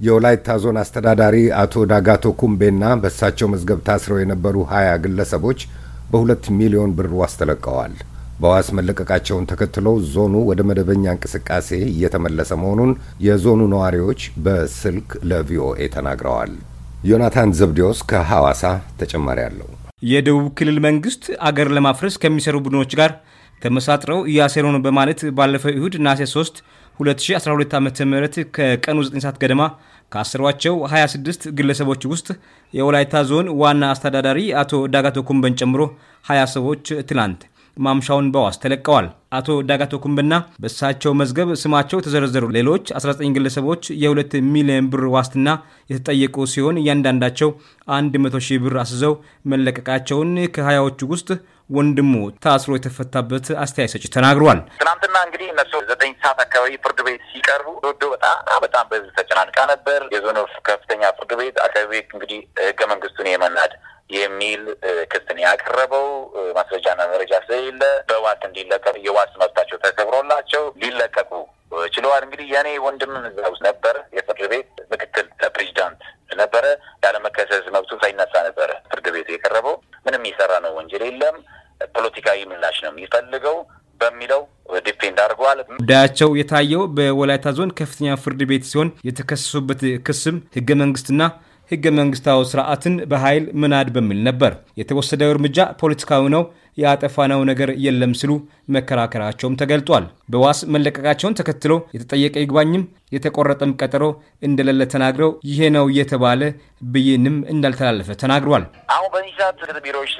የወላይታ ዞን አስተዳዳሪ አቶ ዳጋቶ ኩምቤና በእሳቸው መዝገብ ታስረው የነበሩ ሀያ ግለሰቦች በሁለት ሚሊዮን ብር ዋስ ተለቀዋል። በዋስ መለቀቃቸውን ተከትሎ ዞኑ ወደ መደበኛ እንቅስቃሴ እየተመለሰ መሆኑን የዞኑ ነዋሪዎች በስልክ ለቪኦኤ ተናግረዋል። ዮናታን ዘብዴዎስ ከሐዋሳ ተጨማሪ አለው። የደቡብ ክልል መንግስት አገር ለማፍረስ ከሚሰሩ ቡድኖች ጋር ተመሳጥረው እያሴሩ በማለት ባለፈው እሁድ ነሐሴ 3 2012 ዓ ም ከቀኑ 9 ሰዓት ገደማ ካሰሯቸው 26 ግለሰቦች ውስጥ የወላይታ ዞን ዋና አስተዳዳሪ አቶ ዳጋቶ ኩምበን ጨምሮ 20 ሰዎች ትላንት ማምሻውን በዋስ ተለቀዋል። አቶ ዳጋቶ ኩምብና በእሳቸው መዝገብ ስማቸው የተዘረዘሩ ሌሎች 19 ግለሰቦች የ2 ሚሊዮን ብር ዋስትና የተጠየቁ ሲሆን እያንዳንዳቸው 100 ሺህ ብር አስዘው መለቀቃቸውን ከሀያዎቹ ውስጥ ወንድሙ ታስሮ የተፈታበት አስተያየት ሰጪ ተናግሯል። ትናንትና እንግዲህ እነሱ ዘጠኝ ሰዓት አካባቢ ፍርድ ቤት ሲቀርቡ ዶዶ በጣም በጣም በህዝብ ተጨናንቃ ነበር። የዞኑ ከፍተኛ ፍርድ ቤት ሕግ እንግዲህ ህገ መንግስቱን የመናድ የሚል ክስን ያቀረበው ማስረጃና መረጃ ስለሌለ በዋስ እንዲለቀቁ የዋስ መብታቸው ተከብሮላቸው ሊለቀቁ ችለዋል። እንግዲህ የእኔ ወንድምም እዛ ውስጥ ነበር። የፍርድ ቤት ምክትል ፕሬዚዳንት ነበረ። ያለመከሰስ መብቱ ሳይነሳ ነበረ ፍርድ ቤቱ የቀረበው። ምንም የሰራነው ወንጀል የለም፣ ፖለቲካዊ ምላሽ ነው የሚፈልገው በሚለው defend አድርገዋል። ጉዳያቸው የታየው በወላይታ ዞን ከፍተኛ ፍርድ ቤት ሲሆን የተከሰሱበት ክስም ህገ መንግስትና ህገ መንግስታዊ ስርዓትን በኃይል መናድ በሚል ነበር። የተወሰደው እርምጃ ፖለቲካዊ ነው፣ ያጠፋነው ነገር የለም ሲሉ መከራከራቸውም ተገልጧል። በዋስ መለቀቃቸውን ተከትሎ የተጠየቀ ይግባኝም የተቆረጠም ቀጠሮ እንደሌለ ተናግረው ይሄ ነው የተባለ ብይንም እንዳልተላለፈ ተናግሯል። አሁን በዚህ ሰዓት ቢሮዎች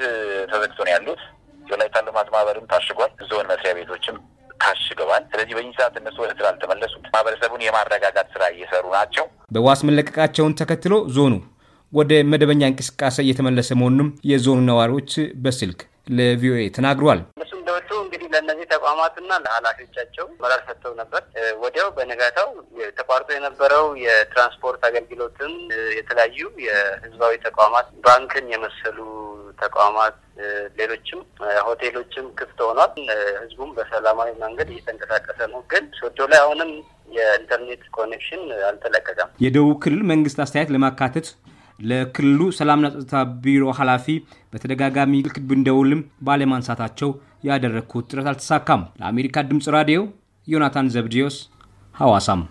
ተዘግቶ ነው ያሉት። የወላይታ ልማት ማህበርም ታሽጓል። ዞን መስሪያ ቤቶችም ታሽገዋል። ስለዚህ በዚህ ሰዓት እነሱ ወደ ስራ አልተመለሱት። ማህበረሰቡን የማረጋጋት ስራ እየሰሩ ናቸው። በዋስ መለቀቃቸውን ተከትሎ ዞኑ ወደ መደበኛ እንቅስቃሴ እየተመለሰ መሆኑንም የዞኑ ነዋሪዎች በስልክ ለቪኦኤ ተናግሯል። እንደወጡ እንግዲህ ለእነዚህ ተቋማትና ለኃላፊዎቻቸው መራር ሰጥተው ነበር። ወዲያው በነጋታው ተቋርጦ የነበረው የትራንስፖርት አገልግሎትም የተለያዩ የህዝባዊ ተቋማት ባንክን የመሰሉ ተቋማት ሌሎችም ሆቴሎችም ክፍት ሆኗል። ህዝቡም በሰላማዊ መንገድ እየተንቀሳቀሰ ነው። ግን ሶዶ ላይ አሁንም የኢንተርኔት connection አልተለቀቀም። የደቡብ ክልል መንግስት አስተያየት ለማካተት ለክልሉ ሰላምና ጸጥታ ቢሮ ኃላፊ በተደጋጋሚ ስልክ ብንደውልም ባለማንሳታቸው ያደረግኩት ጥረት አልተሳካም። ለአሜሪካ ድምፅ ራዲዮ ዮናታን ዘብዲዮስ ሐዋሳም